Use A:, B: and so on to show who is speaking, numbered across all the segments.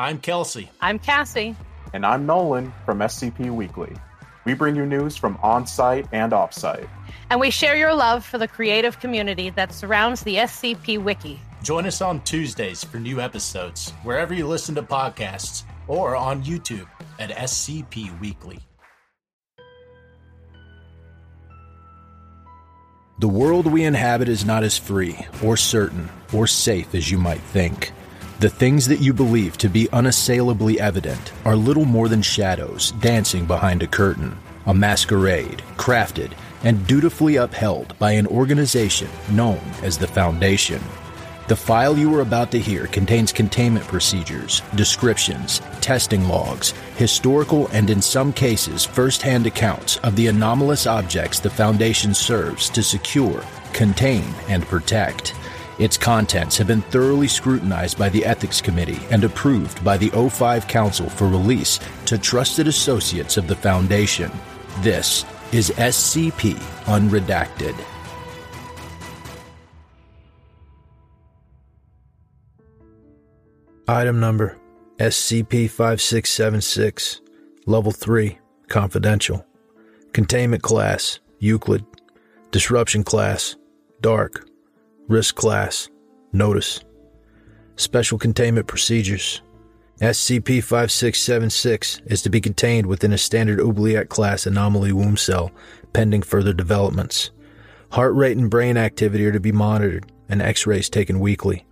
A: I'm Kelsey.
B: I'm Cassie.
C: And I'm Nolan from SCP Weekly. We bring you news from on site and off site.
B: And we share your love for the creative community that surrounds the SCP Wiki.
A: Join us on Tuesdays for new episodes, wherever you listen to podcasts, or on YouTube at SCP Weekly.
D: The world we inhabit is not as free, or certain, or safe as you might think. The things that you believe to be unassailably evident are little more than shadows dancing behind a curtain, a masquerade crafted and dutifully upheld by an organization known as the Foundation. The file you are about to hear contains containment procedures, descriptions, testing logs, historical and in some cases first-hand accounts of the anomalous objects the Foundation serves to secure, contain, and protect. Its contents have been thoroughly scrutinized by the Ethics Committee and approved by the O5 Council for release to trusted associates of the Foundation. This is SCP Unredacted. Item number SCP 5676, Level 3, Confidential. Containment Class Euclid. Disruption Class Dark. Risk Class Notice. Special Containment Procedures SCP 5676 is to be contained within a standard oubliette class anomaly womb cell, pending further developments. Heart rate and brain activity are to be monitored, and x rays taken weekly.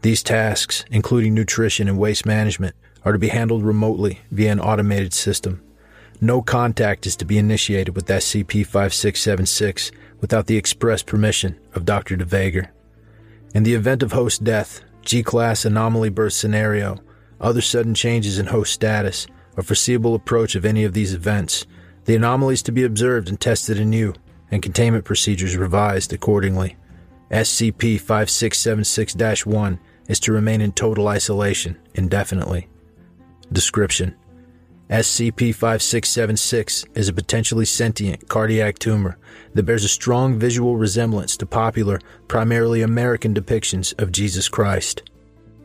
D: These tasks, including nutrition and waste management, are to be handled remotely via an automated system. No contact is to be initiated with SCP 5676 without the express permission of Dr. DeVager. In the event of host death, G class anomaly birth scenario, other sudden changes in host status, or foreseeable approach of any of these events, the anomalies to be observed and tested anew, and containment procedures revised accordingly. SCP 5676 1 is to remain in total isolation indefinitely. Description SCP 5676 is a potentially sentient cardiac tumor that bears a strong visual resemblance to popular, primarily American depictions of Jesus Christ.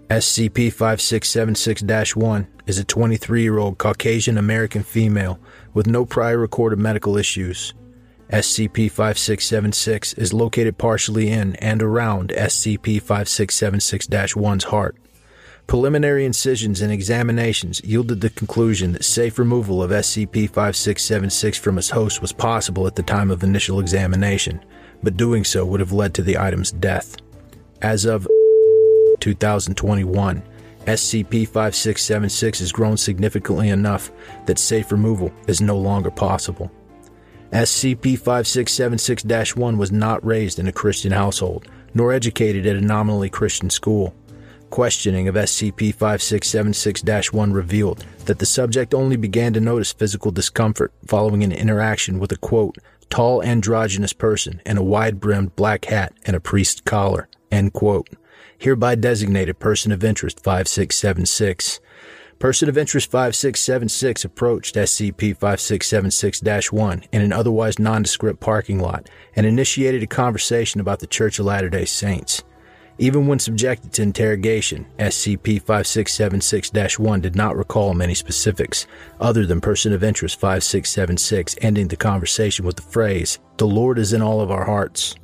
D: SCP 5676 1 is a 23 year old Caucasian American female with no prior recorded medical issues. SCP 5676 is located partially in and around SCP 5676 1's heart. Preliminary incisions and examinations yielded the conclusion that safe removal of SCP 5676 from its host was possible at the time of initial examination, but doing so would have led to the item's death. As of 2021, SCP 5676 has grown significantly enough that safe removal is no longer possible. SCP 5676 1 was not raised in a Christian household, nor educated at a nominally Christian school. Questioning of SCP 5676 1 revealed that the subject only began to notice physical discomfort following an interaction with a quote, tall androgynous person in a wide brimmed black hat and a priest's collar, end quote. Hereby designated person of interest 5676. Person of Interest 5676 approached SCP 5676 1 in an otherwise nondescript parking lot and initiated a conversation about the Church of Latter day Saints. Even when subjected to interrogation, SCP 5676 1 did not recall many specifics, other than Person of Interest 5676 ending the conversation with the phrase, The Lord is in all of our hearts.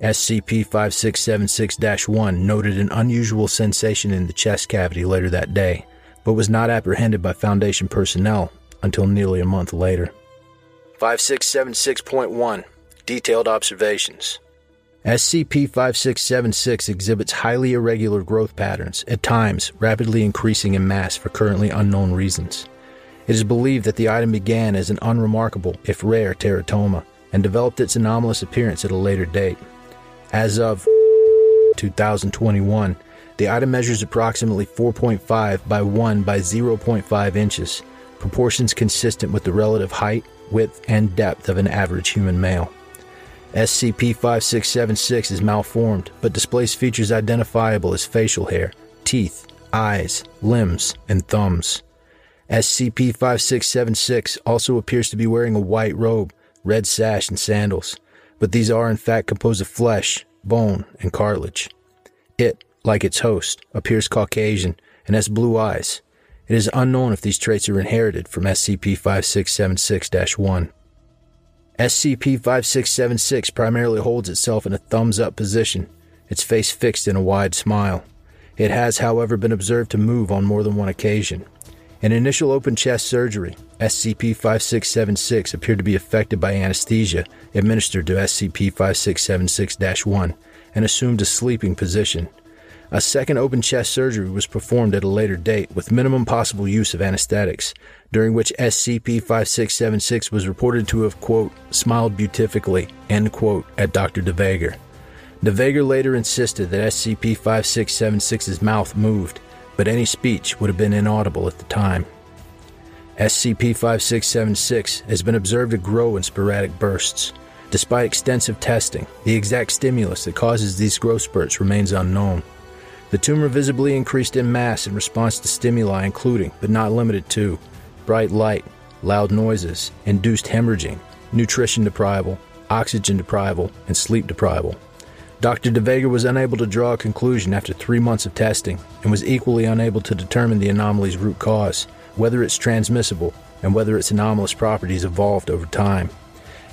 D: SCP 5676 1 noted an unusual sensation in the chest cavity later that day but was not apprehended by Foundation personnel until nearly a month later. 5676.1 Detailed Observations SCP 5676 exhibits highly irregular growth patterns, at times rapidly increasing in mass for currently unknown reasons. It is believed that the item began as an unremarkable, if rare, teratoma and developed its anomalous appearance at a later date. As of 2021, the item measures approximately 4.5 by 1 by 0.5 inches, proportions consistent with the relative height, width, and depth of an average human male. SCP 5676 is malformed, but displays features identifiable as facial hair, teeth, eyes, limbs, and thumbs. SCP 5676 also appears to be wearing a white robe, red sash, and sandals, but these are in fact composed of flesh, bone, and cartilage. It like its host, appears Caucasian and has blue eyes. It is unknown if these traits are inherited from SCP 5676 1. SCP 5676 primarily holds itself in a thumbs up position, its face fixed in a wide smile. It has, however, been observed to move on more than one occasion. In initial open chest surgery, SCP 5676 appeared to be affected by anesthesia administered to SCP 5676 1 and assumed a sleeping position. A second open chest surgery was performed at a later date with minimum possible use of anesthetics, during which SCP 5676 was reported to have, quote, smiled beatifically, end quote, at Dr. DeVager. DeVager later insisted that SCP 5676's mouth moved, but any speech would have been inaudible at the time. SCP 5676 has been observed to grow in sporadic bursts. Despite extensive testing, the exact stimulus that causes these growth spurts remains unknown. The tumor visibly increased in mass in response to stimuli, including, but not limited to, bright light, loud noises, induced hemorrhaging, nutrition deprival, oxygen deprival, and sleep deprival. Dr. DeVager was unable to draw a conclusion after three months of testing and was equally unable to determine the anomaly's root cause, whether it's transmissible, and whether its anomalous properties evolved over time.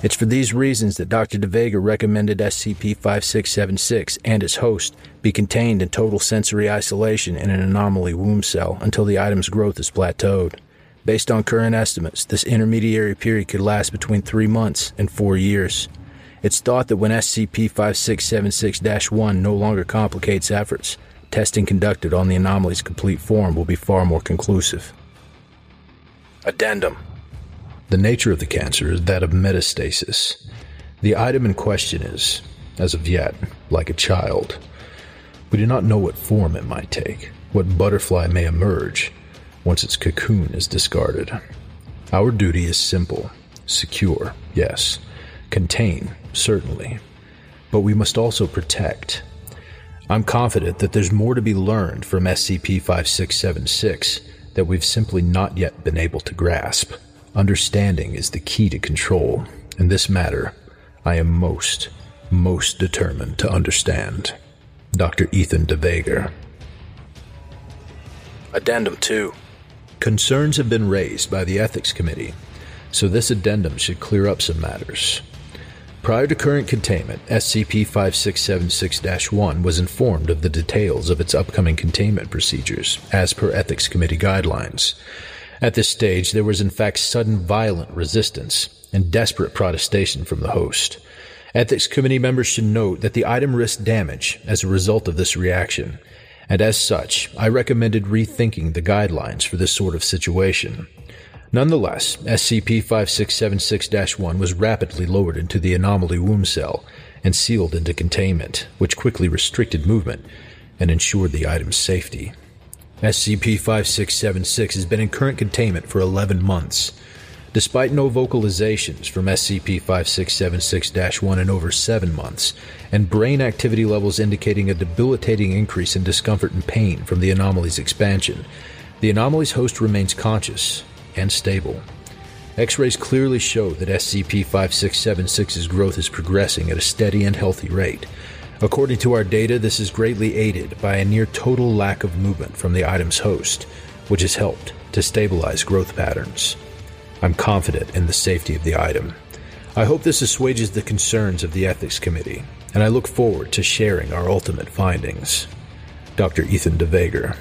D: It's for these reasons that Dr. DeVager recommended SCP 5676 and its host be contained in total sensory isolation in an anomaly womb cell until the item's growth is plateaued. Based on current estimates, this intermediary period could last between three months and four years. It's thought that when SCP 5676 1 no longer complicates efforts, testing conducted on the anomaly's complete form will be far more conclusive. Addendum The nature of the cancer is that of metastasis. The item in question is, as of yet, like a child. We do not know what form it might take, what butterfly may emerge once its cocoon is discarded. Our duty is simple secure, yes, contain, certainly, but we must also protect. I'm confident that there's more to be learned from SCP 5676 that we've simply not yet been able to grasp. Understanding is the key to control. In this matter, I am most, most determined to understand. Dr. Ethan DeVager. Addendum 2. Concerns have been raised by the Ethics Committee, so this addendum should clear up some matters. Prior to current containment, SCP 5676 1 was informed of the details of its upcoming containment procedures, as per Ethics Committee guidelines. At this stage, there was in fact sudden violent resistance and desperate protestation from the host. Ethics Committee members should note that the item risked damage as a result of this reaction, and as such, I recommended rethinking the guidelines for this sort of situation. Nonetheless, SCP 5676 1 was rapidly lowered into the anomaly womb cell and sealed into containment, which quickly restricted movement and ensured the item's safety. SCP 5676 has been in current containment for 11 months. Despite no vocalizations from SCP 5676 1 in over 7 months, and brain activity levels indicating a debilitating increase in discomfort and pain from the anomaly's expansion, the anomaly's host remains conscious and stable. X rays clearly show that SCP 5676's growth is progressing at a steady and healthy rate. According to our data, this is greatly aided by a near total lack of movement from the item's host, which has helped to stabilize growth patterns. I'm confident in the safety of the item. I hope this assuages the concerns of the Ethics Committee, and I look forward to sharing our ultimate findings. Dr. Ethan DeVager.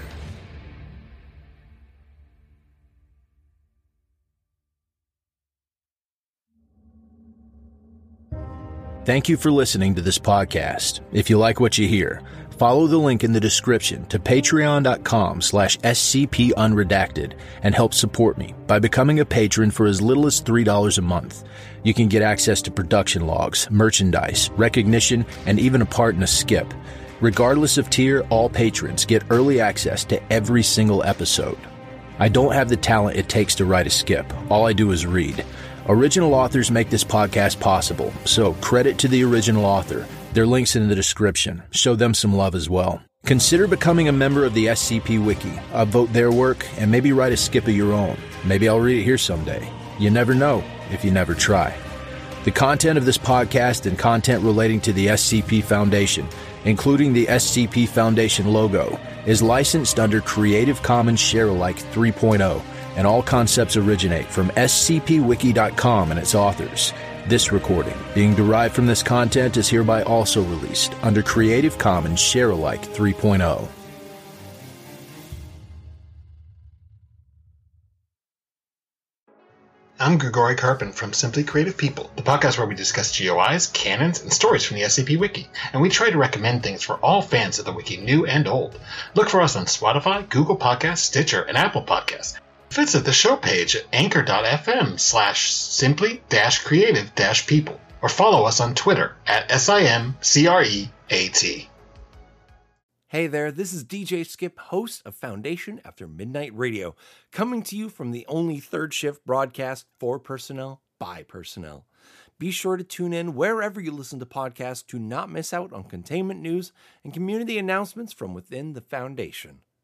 D: Thank you for listening to this podcast. If you like what you hear, follow the link in the description to patreon.com slash scpunredacted and help support me by becoming a patron for as little as $3 a month. You can get access to production logs, merchandise, recognition, and even a part in a skip. Regardless of tier, all patrons get early access to every single episode. I don't have the talent it takes to write a skip. All I do is read. Original authors make this podcast possible, so credit to the original author. Their links in the description. Show them some love as well. Consider becoming a member of the SCP Wiki. Uh, Upvote their work and maybe write a skip of your own. Maybe I'll read it here someday. You never know if you never try. The content of this podcast and content relating to the SCP Foundation including the SCP Foundation logo, is licensed under Creative Commons Sharealike 3.0, and all concepts originate from scpwiki.com and its authors. This recording, being derived from this content, is hereby also released under Creative Commons Sharealike 3.0.
E: I'm Grigori Karpin from Simply Creative People, the podcast where we discuss GOIs, canons, and stories from the SCP Wiki, and we try to recommend things for all fans of the Wiki, new and old. Look for us on Spotify, Google Podcasts, Stitcher, and Apple Podcasts. Visit the show page at anchor.fm slash simply dash creative dash people, or follow us on Twitter at SIMCREAT.
F: Hey there, this is DJ Skip, host of Foundation After Midnight Radio, coming to you from the only third shift broadcast for personnel by personnel. Be sure to tune in wherever you listen to podcasts to not miss out on containment news and community announcements from within the Foundation.